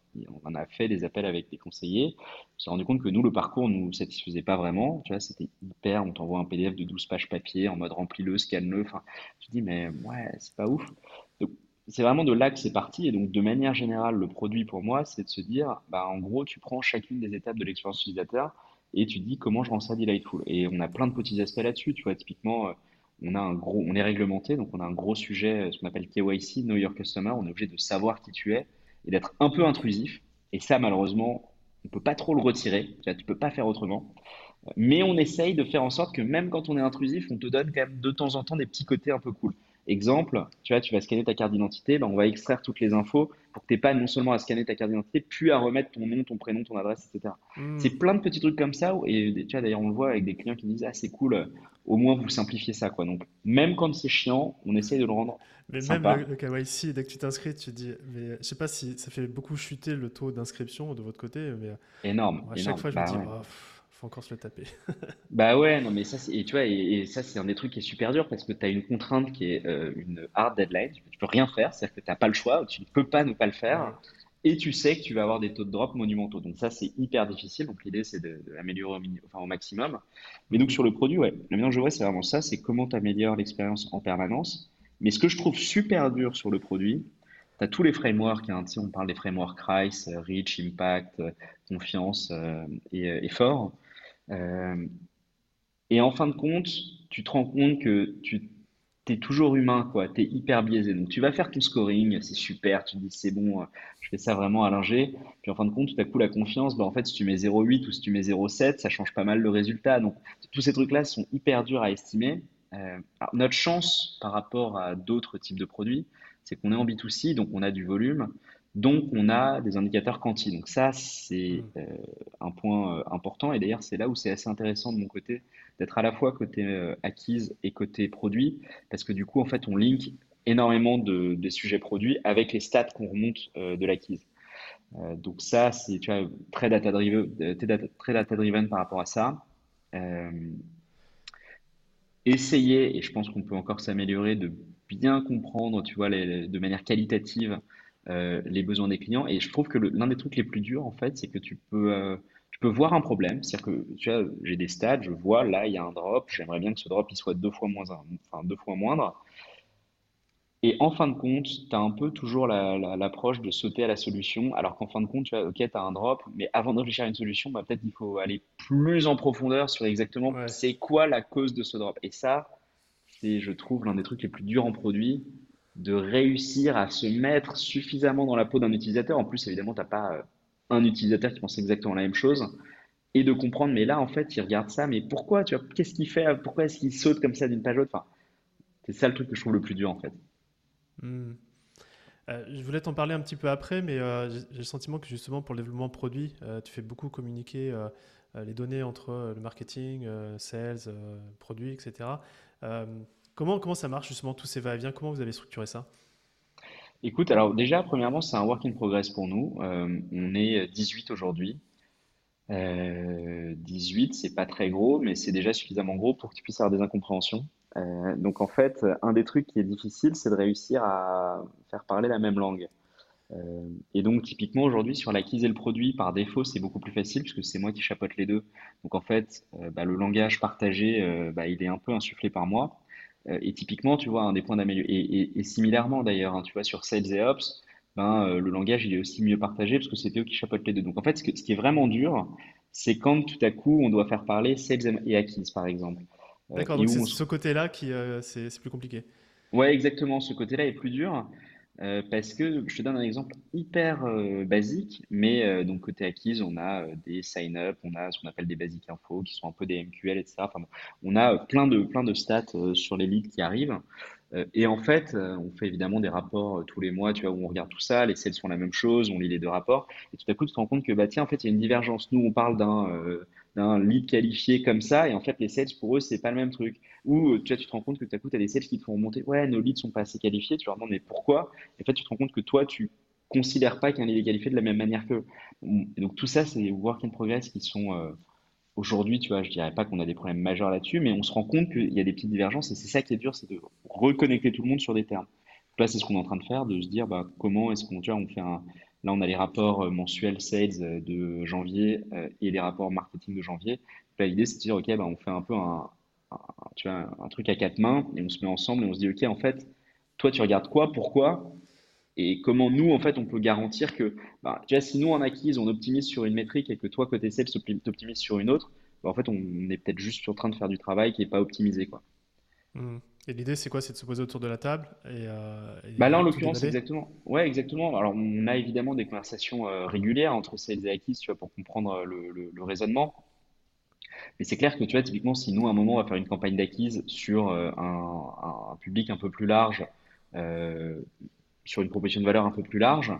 On a fait des appels avec des conseillers. On s'est rendu compte que nous, le parcours ne nous satisfaisait pas vraiment. Tu vois, c'était hyper, on t'envoie un PDF de 12 pages papier en mode remplis-le, scanne-le. Enfin, tu te dis, mais ouais, c'est pas ouf. Donc, c'est vraiment de là que c'est parti. Et donc, de manière générale, le produit pour moi, c'est de se dire, bah, en gros, tu prends chacune des étapes de l'expérience utilisateur et tu dis comment je rends ça delightful. Et on a plein de petits aspects là-dessus. Tu vois, typiquement, euh, on a un gros, on est réglementé, donc on a un gros sujet, ce qu'on appelle KYC, Know Your Customer. On est obligé de savoir qui tu es et d'être un peu intrusif. Et ça, malheureusement, on peut pas trop le retirer. Tu peux pas faire autrement. Mais on essaye de faire en sorte que même quand on est intrusif, on te donne quand même de temps en temps des petits côtés un peu cool. Exemple, tu vois, tu vas scanner ta carte d'identité, ben on va extraire toutes les infos pour que tu n'aies pas non seulement à scanner ta carte d'identité, puis à remettre ton nom, ton prénom, ton adresse, etc. Hmm. C'est plein de petits trucs comme ça. Et tu vois, d'ailleurs, on le voit avec des clients qui disent Ah, c'est cool, au moins vous simplifiez ça. Quoi. Donc, même quand c'est chiant, on essaye de le rendre. Mais sympa. même le, KYC, dès que tu t'inscris, tu dis Mais je sais pas si ça fait beaucoup chuter le taux d'inscription de votre côté. mais Énorme. À chaque fois, je me bah dis oh, encore se le taper. bah ouais, non, mais ça, et tu vois, et, ça, c'est un des trucs qui est super dur parce que tu as une contrainte qui est euh, une hard deadline. Tu peux rien faire, c'est-à-dire que tu n'as pas le choix, tu ne peux pas ne pas le faire. Et tu sais que tu vas avoir des taux de drop monumentaux. Donc ça, c'est hyper difficile. Donc l'idée, c'est de, l'améliorer au, enfin, au maximum. Mais donc sur le produit, ouais, la manière je vois, c'est vraiment ça, c'est comment tu améliores l'expérience en permanence. Mais ce que je trouve super dur sur le produit, tu as tous les frameworks, hein, on parle des frameworks RISE, Reach, Impact, Confiance euh, et, et Fort. Euh, et en fin de compte, tu te rends compte que tu es toujours humain. Tu es hyper biaisé. Donc, tu vas faire ton scoring, c'est super. Tu te dis, c'est bon, je fais ça vraiment à linger. Puis, en fin de compte, tout à coup, la confiance, bah, en fait, si tu mets 0,8 ou si tu mets 0,7, ça change pas mal le résultat. Donc, tous ces trucs-là sont hyper durs à estimer. Euh, notre chance par rapport à d'autres types de produits, c'est qu'on est en B2C, donc on a du volume. Donc, on a des indicateurs quanti. Donc ça, c'est mm. euh, un point euh, important. Et d'ailleurs, c'est là où c'est assez intéressant de mon côté d'être à la fois côté euh, acquise et côté produit, parce que du coup, en fait, on link énormément de, des sujets produits avec les stats qu'on remonte de l'acquise. donc ça, c'est très data driven, très data driven par rapport à ça. essayer, et je pense qu'on peut encore s'améliorer, de bien comprendre, tu vois, de manière qualitative euh, les besoins des clients. Et je trouve que l'un des trucs les plus durs, en fait, c'est que tu peux, euh, tu peux voir un problème. C'est-à-dire que tu vois, j'ai des stades, je vois là, il y a un drop, j'aimerais bien que ce drop il soit deux fois, moins, enfin, deux fois moindre. Et en fin de compte, tu as un peu toujours l'approche de sauter à la solution, alors qu'en fin de compte, tu vois, ok, tu as un drop, mais avant de réfléchir à une solution, bah, peut-être qu'il faut aller plus en profondeur sur exactement c'est quoi la cause de ce drop. Et ça, c'est, je trouve, l'un des trucs les plus durs en produit, de réussir à se mettre suffisamment dans la peau d'un utilisateur. En plus, évidemment, tu n'as pas euh, un utilisateur qui pense exactement la même chose. Et de comprendre, mais là, en fait, il regarde ça, mais pourquoi tu vois, Qu'est-ce qu'il fait Pourquoi est-ce qu'il saute comme ça d'une page à l'autre? Enfin, C'est ça le truc que je trouve le plus dur, en fait. Hmm. je voulais t'en parler un petit peu après, mais j'ai le sentiment que justement pour le développement produit, tu fais beaucoup communiquer les données entre le marketing, sales, produits, etc. comment, comment ça marche justement tous ces va-et-vient? Comment vous avez structuré ça? Écoute, alors déjà, premièrement, c'est un work in progress pour nous. on est 18 aujourd'hui. Euh, 18, c'est pas très gros, mais c'est déjà suffisamment gros pour que tu puisses avoir des incompréhensions. Euh, donc en fait, un des trucs qui est difficile, c'est de réussir à faire parler la même langue. Euh, et donc typiquement aujourd'hui sur l'acquise et le produit, par défaut, c'est beaucoup plus facile puisque c'est moi qui chapeaute les deux. Donc en fait, euh, bah, le langage partagé, euh, bah, il est un peu insufflé par moi. Euh, et typiquement, tu vois, un des points d'amélioration, et, et, et, similairement d'ailleurs, hein, tu vois, sur Sales et Ops, ben, euh, le langage il est aussi mieux partagé parce que c'est eux qui chapeautent les deux. Donc en fait, ce, que- ce qui est vraiment dur, c'est quand tout à coup on doit faire parler sales et acquise, par exemple. Euh, D'accord, donc c'est on ce côté-là qui euh, c'est c'est plus compliqué. Ouais, exactement, ce côté-là est plus dur euh, parce que je te donne un exemple hyper euh, basique, mais euh, donc côté acquise, on a des sign-up, on a ce qu'on appelle des basic infos qui sont un peu des MQL, etc. Enfin, on a plein de, plein stats sur les leads qui arrivent. Euh, et en fait, euh, on fait évidemment des rapports euh, tous les mois, tu vois, où on regarde tout ça, les sales font la même chose, on lit les deux rapports, et tout à coup, tu te rends compte que, bah, tiens, en fait, il y a une divergence. Nous, on parle d'un lead qualifié comme ça, et en fait, les sales, pour eux, c'est pas le même truc. Ou, tu vois, tu te rends compte que tout à coup, tu as des sales qui te font remonter, ouais, nos leads sont pas assez qualifiés, tu leur demandes, mais pourquoi? Et en fait, tu te rends compte que toi, tu considères pas qu'un lead est qualifié de la même manière qu'eux. Donc, tout ça, c'est work in progress qui sont, Aujourd'hui, tu vois, je dirais pas qu'on a des problèmes majeurs là-dessus, mais on se rend compte qu'il y a des petites divergences et c'est ça qui est dur, c'est de reconnecter tout le monde sur des termes. Là, c'est ce qu'on est en train de faire, de se dire bah, comment est-ce qu'on, tu vois, on fait un. Là, on a les rapports euh, mensuels sales euh, de janvier euh, et les rapports marketing de janvier. L'idée, c'est de dire, OK, bah, on fait un peu un- tu vois, un truc à quatre mains et on se met ensemble et on se dit, OK, en fait, toi, tu regardes quoi, pourquoi et comment nous, en fait, on peut garantir que, bah, tu vois, si nous, en acquise, on optimise sur une métrique et que toi, côté sales, tu optimises sur une autre, bah, en fait, on est peut-être juste en train de faire du travail qui n'est pas optimisé, quoi. Mhm. Et l'idée, c'est quoi? C'est de se poser autour de la table et, euh, Bah là, en l'occurrence, exactement. Ouais, exactement. Alors, on a évidemment des conversations euh, régulières entre sales et acquise, tu vois, pour comprendre euh, le, le- le raisonnement. Mais c'est clair que, tu vois, typiquement, si nous, à un moment, on va faire une campagne d'acquise sur euh, un, un public un peu plus large, sur une proposition de valeur un peu plus large,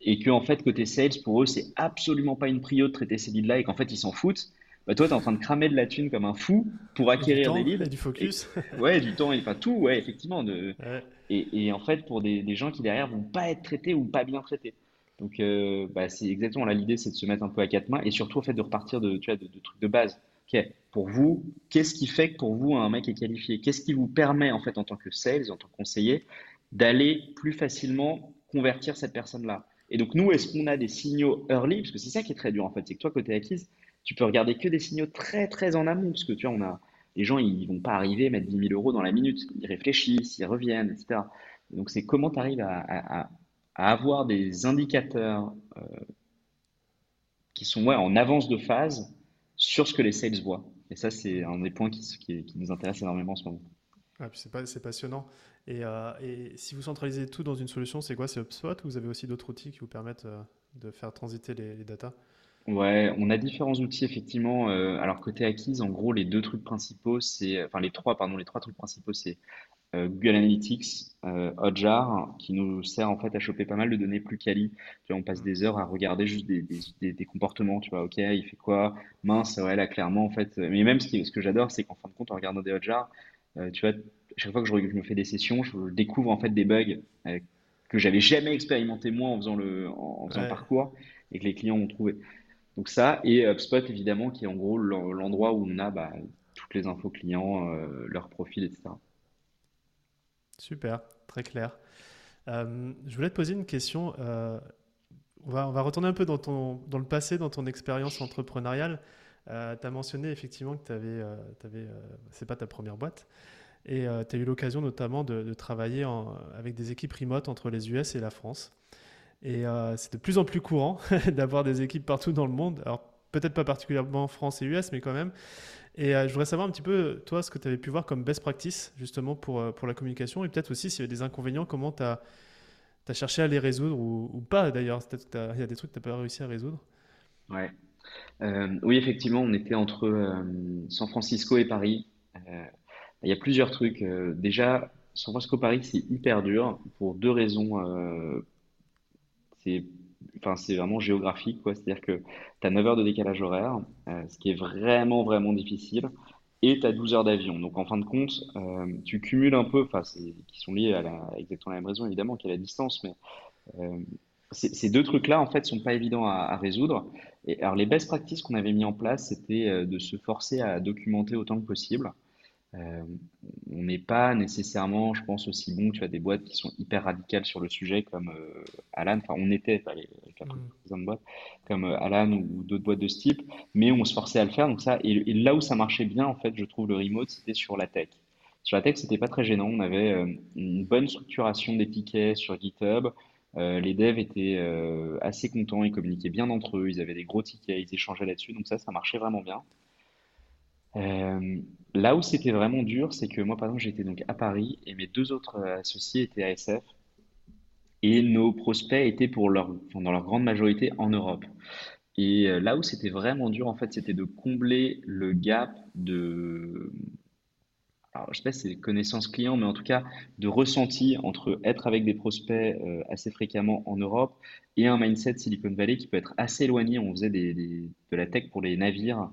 et que en fait côté sales pour eux c'est absolument pas une prio de traiter ces leads là et qu'en fait ils s'en foutent bah toi tu es en train de cramer de la thune comme un fou pour du acquérir des leads du et focus. ouais du temps et enfin tout ouais effectivement de Ouais. et, et en fait pour des, des gens qui derrière vont pas être traités ou pas bien traités donc euh, bah, c'est exactement là l'idée c'est de se mettre un peu à quatre mains et surtout en fait de repartir de tu vois de, de trucs de base ok pour vous qu'est-ce qui fait que pour vous un mec est qualifié? Qu'est-ce qui vous permet en fait en tant que sales en tant que conseiller d'aller plus facilement convertir cette personne-là. Et donc, nous, est-ce qu'on a des signaux early? Parce que c'est ça qui est très dur, en fait. C'est que toi, côté acquise, tu peux regarder que des signaux très, très en amont. Parce que, tu vois, on a, les gens, ils vont pas arriver à mettre dix mille euros dans la minute. Ils réfléchissent, ils reviennent, etc. Et donc, c'est comment tu arrives à, avoir des indicateurs euh, qui sont en avance de phase sur ce que les sales voient? Et ça, c'est un des points qui, qui nous intéresse énormément en ce moment. C'est pas, c'est passionnant. Et, euh, et si vous centralisez tout dans une solution, c'est quoi? C'est HubSpot ou vous avez aussi d'autres outils qui vous permettent euh, de faire transiter les, les datas? Ouais, on a différents outils effectivement. Euh, alors côté acquise, en gros, les deux trucs principaux, c'est, enfin les trois, pardon, les trois trucs principaux, c'est Google Analytics, euh, Hotjar, qui nous sert en fait à choper pas mal de données plus quali. On passe des heures à regarder juste des, comportements. Tu vois, ok, il fait quoi? Mince, ouais, là clairement en fait. Mais même ce ce que j'adore, c'est qu'en fin de compte, en regardant des Hotjar, tu vois, chaque fois que je, me fais des sessions, je découvre en fait des bugs euh, que j'avais jamais expérimenté moi en faisant le, en, en faisant le parcours et que les clients ont trouvé. Donc ça, et HubSpot évidemment, qui est en gros l'en- l'endroit où on a bah, toutes les infos clients, euh, leur profil, etc. Super, très clair. Euh, je voulais te poser une question. euh, on va, on va retourner un peu dans ton, dans le passé, dans ton expérience entrepreneuriale. Tu as mentionné effectivement que tu avais, euh, euh, c'est pas ta première boîte. Et tu as eu l'occasion notamment de, travailler avec des équipes remote entre les US et la France. Et euh, c'est de plus en plus courant d'avoir des équipes partout dans le monde. Alors peut-être pas particulièrement France et US, mais quand même. Et euh, je voudrais savoir un petit peu, toi, ce que tu avais pu voir comme best practice, justement, pour, euh, pour la communication. Et peut-être aussi, s'il y avait des inconvénients, comment tu as, cherché à les résoudre, ou, pas d'ailleurs. Qu'il y a des trucs que tu n'as pas réussi à résoudre. Ouais. Euh, oui, effectivement, on était entre euh, San Francisco et Paris. Euh, il y a plusieurs trucs. Déjà, San Francisco Paris, c'est hyper dur pour deux raisons. c'est vraiment géographique. C'est-à-dire que tu as 9 heures de décalage horaire, ce qui est vraiment, vraiment difficile, et tu as 12 heures d'avion. Donc, en fin de compte, tu cumules un peu, enfin, qui sont liés à exactement la même raison, évidemment, qu'à la distance, mais ces deux trucs-là, en fait, sont pas évidents à, à résoudre. Et alors, les best practices qu'on avait mis en place, c'était euh, de se forcer à documenter autant que possible. Euh, on n'est pas nécessairement, je pense, aussi bon. Tu as des boîtes qui sont hyper radicales sur le sujet, comme euh, Alan. Enfin, on était, pas les, les quatre Mm. précédentes boîtes, comme euh, Alan ou d'autres boîtes de ce type, mais on se forçait à le faire. Donc ça, et, et là où ça marchait bien, en fait, je trouve le remote, c'était sur la tech. Sur la tech, c'était pas très gênant. On avait une bonne structuration des tickets sur GitHub. Euh, les devs étaient euh, assez contents, ils communiquaient bien entre eux, ils avaient des gros tickets, ils échangeaient là-dessus, donc ça, ça marchait vraiment bien. Euh, là où c'était vraiment dur, c'est que moi, par exemple, j'étais donc à Paris et mes deux autres associés étaient à SF et nos prospects étaient pour dans leur grande majorité en Europe. Et là où c'était vraiment dur, en fait, c'était de combler le gap de, alors, je sais pas si c'est connaissance client, mais en tout cas de ressenti entre être avec des prospects euh, assez fréquemment en Europe et un mindset Silicon Valley qui peut être assez éloigné. On faisait de la tech pour les navires.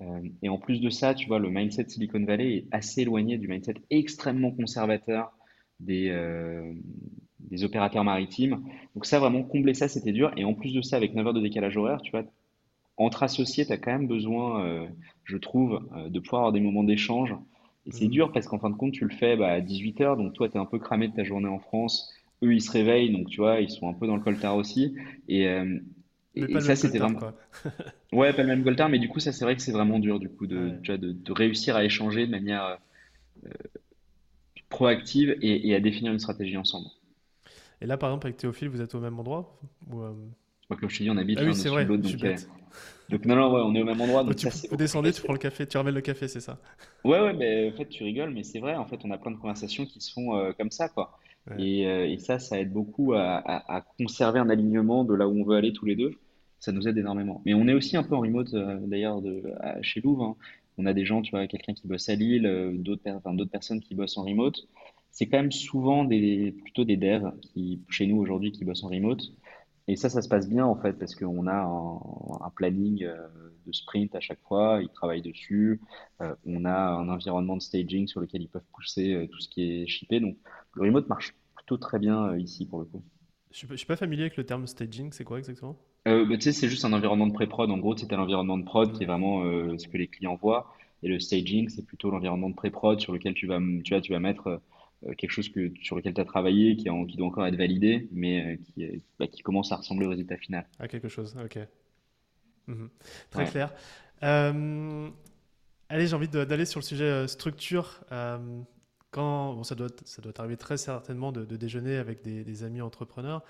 Euh, et en plus de ça, tu vois, le mindset Silicon Valley est assez éloigné du mindset extrêmement conservateur des, euh, des opérateurs maritimes. Donc ça, vraiment, combler ça, c'était dur. Et en plus de ça, avec 9 heures de décalage horaire, tu vois, entre associés, tu as quand même besoin, je trouve, de pouvoir avoir des moments d'échange. Et c'est Mhm. dur parce qu'en fin de compte, tu le fais bah, à 18 heures, donc toi, tu es un peu cramé de ta journée en France. Eux, ils se réveillent, donc tu vois, ils sont un peu dans le coltard aussi. Et, euh, et, et ça, c'était vraiment... quoi. Ouais, pas le même coltard, mais du coup, ça, c'est vrai que c'est vraiment dur, du coup, de, Ouais. tu vois, de, de réussir à échanger de manière euh, proactive et, et à définir une stratégie ensemble. Et là, par exemple, avec Théophile, vous êtes au même endroit? Ou, euh, Moi, comme je te dis, on habite Ah oui, c'est vrai, l'autre, donc, euh, donc non, non, ouais, on est au même endroit, Donc, donc tu, ça, plus descendez, tu prends le café, tu ramènes le café, c'est ça? Ouais, ouais, mais en fait, tu rigoles, mais c'est vrai, en fait, on a plein de conversations qui se font euh, comme ça, quoi. Ouais. Et, euh, et ça, ça aide beaucoup à, à- à conserver un alignement de là où on veut aller tous les deux. Ça nous aide énormément. Mais on est aussi un peu en remote, d'ailleurs, chez Louvre. hein. On a des gens, tu vois, quelqu'un qui bosse à Lille, d'autres per- enfin, d'autres personnes qui bossent en remote. C'est quand même souvent des, plutôt des devs qui, chez nous aujourd'hui, qui bossent en remote. Et ça, ça se passe bien en fait, parce qu'on a un, un planning euh, de sprint à chaque fois, ils travaillent dessus, Euh, on a un environnement de staging sur lequel ils peuvent pousser euh, tout ce qui est shippé, donc le remote marche plutôt très bien ici pour le coup. Je je suis pas familier avec le terme staging, c'est quoi exactement? Bah, tu sais, c'est juste un environnement de pré-prod, en gros, c'était l'environnement de prod qui est vraiment ce que les clients voient, et le staging, c'est plutôt l'environnement de pré-prod sur lequel tu vas, tu vois, tu vas mettre quelque chose que, sur lequel tu as travaillé, qui, en- qui doit encore être validé, mais euh, qui, est- bah, qui commence à ressembler au résultat final. Ah, quelque chose, ok. Mhm. Très Ouais. clair. Euh, allez, j'ai envie d'aller sur le sujet euh, structure. Euh, quand, bon, ça doit, ça doit t'arriver très certainement de, de déjeuner avec des, des amis entrepreneurs.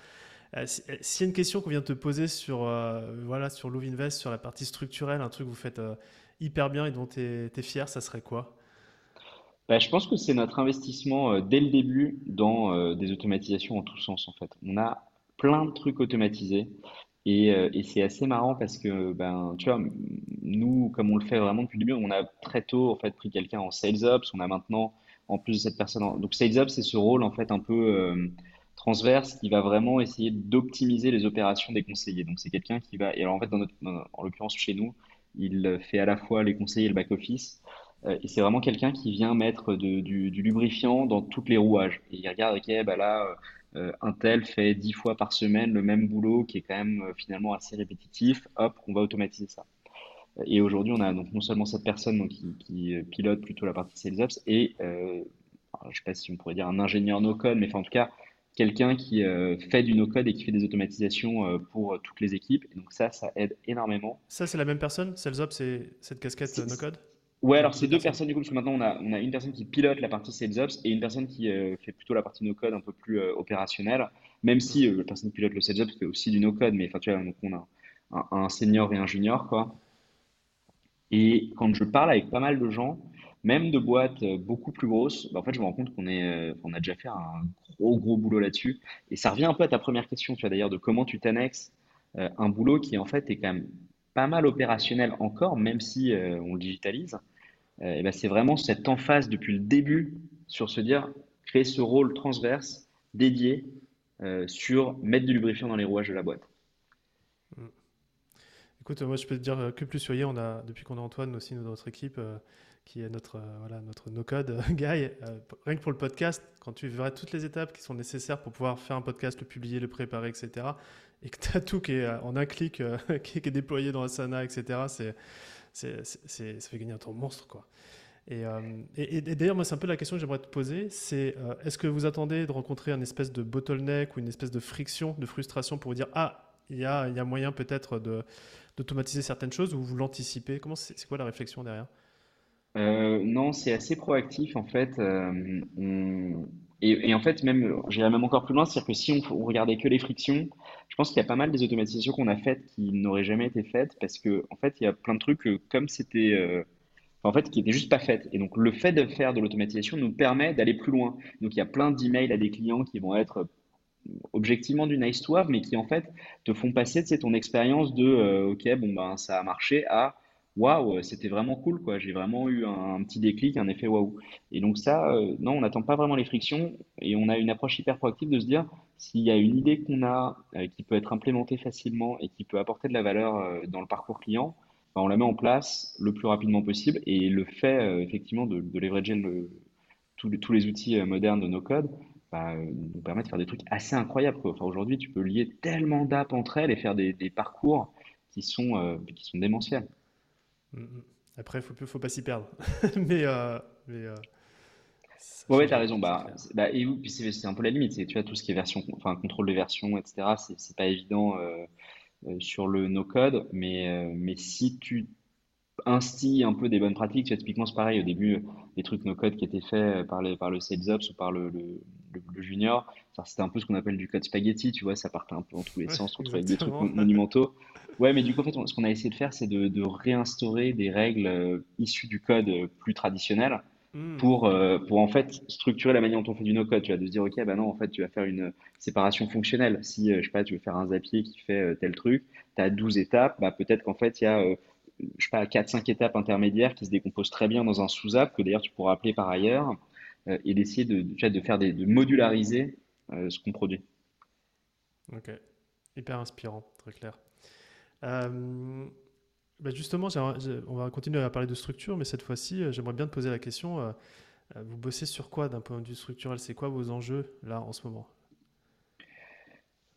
Euh, si- euh, S'il y a une question qu'on vient de te poser sur, euh, voilà, sur Love Invest, sur la partie structurelle, un truc que vous faites euh, hyper bien et dont tu es, fier, ça serait quoi? Bah, je pense que c'est notre investissement euh, dès le début dans euh, des automatisations en tous sens en fait. On a plein de trucs automatisés et, euh, et c'est assez marrant parce que ben tu vois nous comme on le fait vraiment depuis le début, on a très tôt en fait pris quelqu'un en sales ops, on a maintenant en plus de cette personne en... donc sales ops c'est ce rôle en fait un peu transverse qui va vraiment essayer d'optimiser les opérations des conseillers. Donc c'est quelqu'un qui va et en fait dans notre, en l'occurrence chez nous, il fait à la fois les conseillers et le back office. Euh, et c'est vraiment quelqu'un qui vient mettre de- du, du lubrifiant dans toutes les rouages. Et il regarde, ok, bah là, euh, un tel fait dix fois par semaine le même boulot qui est quand même euh, finalement assez répétitif. Hop, on va automatiser ça. Et aujourd'hui, on a donc non seulement cette personne donc, qui, qui, euh, pilote plutôt la partie sales ops et euh, je sais pas si on pourrait dire un ingénieur no-code, mais enfin, en tout cas, quelqu'un qui euh, fait du no-code et qui fait des automatisations euh, pour euh, toutes les équipes. Et donc ça, ça aide énormément. Ça, c'est la même personne? Sales Ops, c'est cette casquette euh, no code? Ouais, Ou alors c'est deux personnes? personnes du coup, parce que maintenant on a, on a une personne qui pilote la partie sales ops et une personne qui euh, fait plutôt la partie no-code un peu plus euh, opérationnelle, même si euh, la personne qui pilote le sales ops fait aussi du no-code, mais enfin tu vois, donc on a un, un senior et un junior quoi. Et quand je parle avec pas mal de gens, même de boîtes beaucoup plus grosses, bah, en fait je me rends compte qu'on est, a déjà fait un gros gros boulot là-dessus. Et ça revient un peu à ta première question, tu vois d'ailleurs, de comment tu t'annexes un boulot qui en fait est quand même pas mal opérationnel encore, même si euh, on le digitalise. Euh, et ben, c'est vraiment cette emphase depuis le début sur se dire, créer ce rôle transverse dédié sur mettre du lubrifiant dans les rouages de la boîte. Mm. Écoute, moi je peux te dire que plus soyez, on a, depuis qu'on a Antoine aussi dans notre équipe, qui est notre, voilà, notre no-code guy, rien que pour le podcast, quand tu verras toutes les étapes qui sont nécessaires pour pouvoir faire un podcast, le publier, le préparer, etc., et que tu as tout qui est en un clic, qui, est, déployé dans Asana, etc., c'est, c'est, ça fait gagner un temps monstre. Quoi. Et, et, d'ailleurs, moi, c'est un peu la question que j'aimerais te poser, c'est est-ce que vous attendez de rencontrer un espèce de bottleneck ou une espèce de friction, de frustration pour vous dire, ah, il y a, y a moyen peut-être de, d'automatiser certaines choses ou vous l'anticipez? Comment c'est, quoi la réflexion derrière? Euh, non, c'est assez proactif en fait. Euh, et, en fait, même, j'irais même encore plus loin, c'est-à-dire que si on, regardait que les frictions, je pense qu'il y a pas mal des automatisations qu'on a faites qui n'auraient jamais été faites parce que en fait, il y a plein de trucs comme c'était, euh, en fait, qui étaient juste pas faites. Et donc, le fait de faire de l'automatisation nous permet d'aller plus loin. Donc, il y a plein d'emails à des clients qui vont être objectivement du nice to have, mais qui en fait te font passer, tu sais, ton expérience de, ok, bon ben ça a marché à waouh, euh, c'était vraiment cool, quoi. J'ai vraiment eu un, petit déclic, un effet waouh. Et donc ça, euh, non, on n'attend pas vraiment les frictions et on a une approche hyper proactive de se dire s'il y a une idée qu'on a euh, qui peut être implémentée facilement et qui peut apporter de la valeur dans le parcours client, ben, on la met en place le plus rapidement possible et le fait effectivement de, de leverager le, tous les outils modernes de nos codes bah, nous permet de faire des trucs assez incroyables. Enfin, aujourd'hui, tu peux lier tellement d'apps entre elles et faire des, des parcours qui sont, qui sont démentiels. Mm, mm. Après, il ne faut, faut pas s'y perdre. mais. Euh, mais euh, ouais, tu as raison. Bah, bah, et puis c'est un peu la limite. Tu vois, tout ce qui est version, enfin, contrôle de version, etc., c'est pas évident euh, sur le no-code. Mais, mais si tu instilles un peu des bonnes pratiques, tu vois, typiquement, c'est pareil. Au début, les trucs no-code qui étaient faits par, les, par le sales ops ou par le, le, le, junior, c'était un peu ce qu'on appelle du code spaghetti. Tu vois, ça partait un peu dans tous les sens. On trouvait des trucs monumentaux. Ouais, mais du coup, en fait, ce qu'on a essayé de faire, c'est de, réinstaurer des règles euh, issues du code euh, plus traditionnel hmm. pour, euh, pour en fait structurer la manière dont on fait du no-code. Tu vas de se dire, OK, bah non, en fait, tu vas faire une séparation fonctionnelle. Si, je sais pas, tu veux faire un Zapier qui fait tel truc, tu as 12 étapes, bah peut-être qu'en fait, il y a, je sais pas, 4-5 étapes intermédiaires qui se décomposent très bien dans un sous-app que d'ailleurs tu pourras appeler par ailleurs et d'essayer de, de, faire des, de modulariser ce qu'on produit. Ok, hyper inspirant, très clair. Euh, bah, justement, on va continuer à parler de structure, mais cette fois-ci, euh, j'aimerais bien te poser la question. Euh, vous bossez sur quoi d'un point de vue structurel? C'est quoi vos enjeux là en ce moment?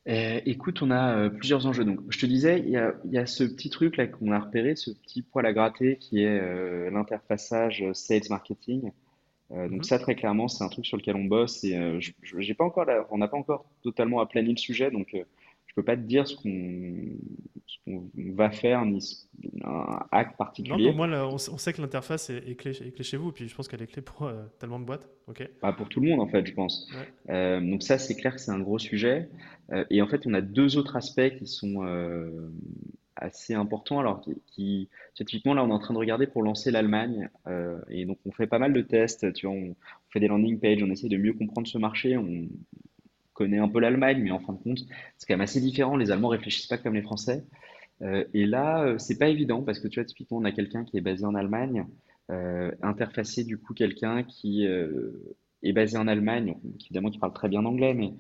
Écoute, on a plusieurs enjeux. Donc, je te disais, il y a, il y a ce petit truc là qu'on a repéré, ce petit poil à gratter qui est l'interfaçage sales marketing. Donc mhm. ça, très clairement, c'est un truc sur lequel on bosse et j'ai pas encore, on n'a pas encore totalement aplani le sujet, donc je peux pas te dire ce qu'on va faire ni un hack particulier. Non, moi, on, sait que l'interface est, clé, chez vous, et puis je pense qu'elle est clé pour euh, tellement de boîtes. Ok? Bah, pour tout le monde en fait, je pense. Euh, donc ça, c'est clair que c'est un gros sujet. Euh, et en fait, on a deux autres aspects qui sont assez importants. Alors, qui, qui, typiquement là, on est en train de regarder pour lancer l'Allemagne, et donc on fait pas mal de tests. Tu vois, on, fait des landing pages, on essaie de mieux comprendre ce marché. On, connaît un peu l'Allemagne, mais en fin de compte, c'est quand même assez différent. Les Allemands réfléchissent pas comme les Français. Euh, et là, euh, c'est pas évident parce que tu vois, typiquement, on a quelqu'un qui est basé en Allemagne, euh, interfacer du coup quelqu'un qui est basé en Allemagne, évidemment qui parle très bien anglais, mais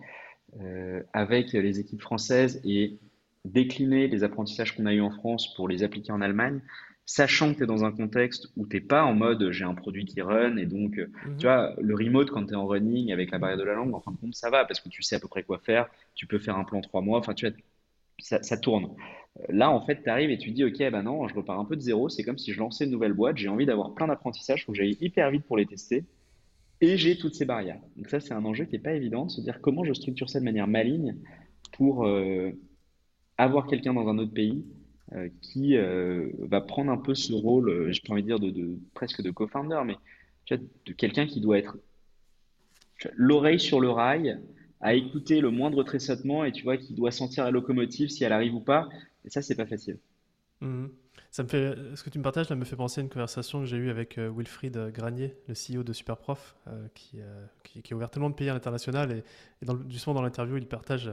avec les équipes françaises et décliner les apprentissages qu'on a eu en France pour les appliquer en Allemagne, sachant que tu es dans un contexte où tu n'es pas en mode j'ai un produit qui run et donc mhm. tu vois le remote quand tu es en running avec la barrière de la langue en fin de compte ça va parce que tu sais à peu près quoi faire tu peux faire un plan trois mois enfin tu vois ça, tourne là en fait tu arrives et tu dis ok ben non je repars un peu de zéro c'est comme si je lançais une nouvelle boîte j'ai envie d'avoir plein d'apprentissages faut que j'aille hyper vite pour les tester et j'ai toutes ces barrières donc ça c'est un enjeu qui n'est pas évident de se dire comment je structure ça de manière maligne pour euh, avoir quelqu'un dans un autre pays euh, qui euh, va prendre un peu ce rôle, euh, j'ai pas envie de dire de, presque de co-founder, mais de quelqu'un qui doit être l'oreille sur le rail, à écouter le moindre tressauttement et tu vois qui doit sentir la locomotive si elle arrive ou pas. Et ça, c'est pas facile. Mhm. Ça me fait, ce que tu me partages me fait penser à une conversation que j'ai eue avec Wilfried Granier, le CEO de Superprof, qui, qui, a ouvert tellement de pays à l'international. Et, et dans, justement, dans l'interview, il partage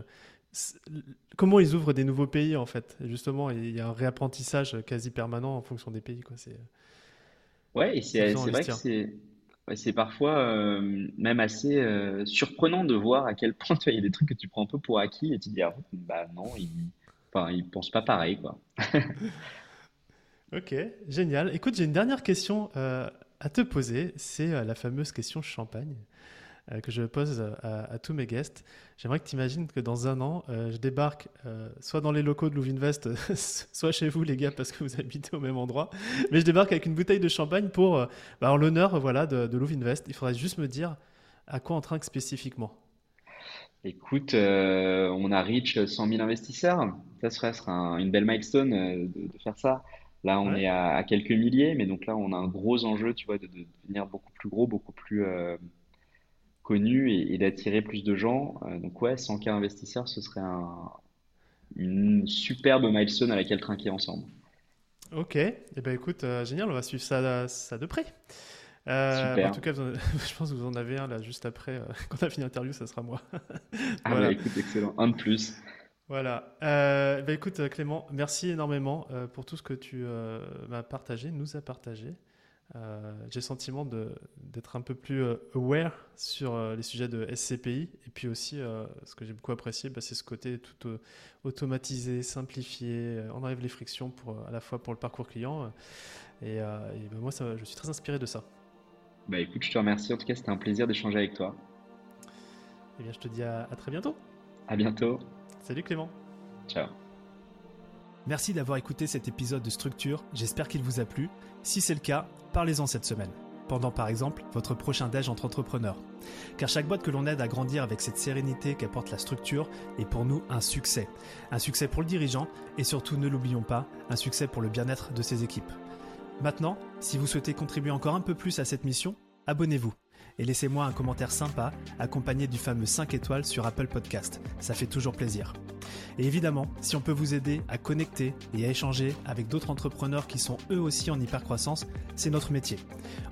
comment ils ouvrent des nouveaux pays en fait? justement, il y a un réapprentissage quasi permanent en fonction des pays. Quoi. Ouais, et c'est vrai que c'est. ouais, c'est parfois euh, même assez euh, surprenant de voir à quel point tu vois, il y a des trucs que tu prends un peu pour acquis et tu te dis, ah, bah non, ils, enfin, ils pensent pas pareil, quoi. Ok, génial. Écoute, j'ai une dernière question euh, à te poser. C'est la fameuse question champagne que je pose à, à tous mes guests. J'aimerais que tu imagines que dans un an, euh, je débarque euh, soit dans les locaux de Louvinvest, soit chez vous, les gars, parce que vous habitez au même endroit. Mais je débarque avec une bouteille de champagne pour, euh, bah, l'honneur voilà, de, de Louvinvest. Il faudrait juste me dire à quoi on trinque spécifiquement. Écoute, euh, on a reach 100 000 investisseurs. Ça serait, serait un- une belle milestone euh, de, de faire ça. Là, on Ouais. est à, à quelques milliers, mais donc là, on a un gros enjeu, tu vois, de, de devenir beaucoup plus gros, beaucoup plus euh, connu et, et d'attirer plus de gens. Euh, donc ouais, 100K investisseurs, ce serait un- une superbe milestone à laquelle trinquer ensemble. Ok, eh ben écoute, euh, génial, on va suivre ça, ça de près. Euh, bah, en tout cas, en- je pense que vous en avez un là juste après. euh, quand on a fini l'interview, ça sera moi. Ah bah Voilà. écoute, excellent. Un de plus. Voilà. Bah écoute, Clément, merci énormément pour tout ce que tu m'as partagé, nous as partagé. Euh, j'ai le sentiment d'être un peu plus euh, aware sur euh, les sujets de SCPI. Et puis aussi, euh, ce que j'ai beaucoup apprécié, bah, c'est ce côté tout euh, automatisé, simplifié. euh, on enlève les frictions pour, euh, à la fois pour le parcours client. euh, et euh, et bah, moi, ça, je suis très inspiré de ça. Bah écoute, je te remercie. En tout cas, c'était un plaisir d'échanger avec toi. Et bien, je te dis à à très bientôt. À bientôt. Salut Clément. Ciao. Merci d'avoir écouté cet épisode de Structure, j'espère qu'il vous a plu. Si c'est le cas, parlez-en cette semaine, pendant par exemple votre prochain déj entre entrepreneurs. Car chaque boîte que l'on aide à grandir avec cette sérénité qu'apporte la structure est pour nous un succès. Un succès pour le dirigeant et surtout, ne l'oublions pas, un succès pour le bien-être de ses équipes. Maintenant, si vous souhaitez contribuer encore un peu plus à cette mission, abonnez-vous et laissez-moi un commentaire sympa accompagné du fameux 5 étoiles sur Apple Podcast. Ça fait toujours plaisir. Et évidemment, si on peut vous aider à connecter et à échanger avec d'autres entrepreneurs qui sont eux aussi en hypercroissance, c'est notre métier.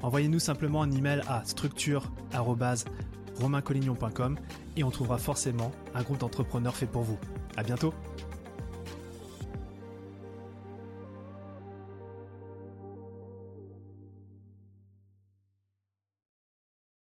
Envoyez-nous simplement un email à structure@romaincollignon.com et on trouvera forcément un groupe d'entrepreneurs fait pour vous. À bientôt.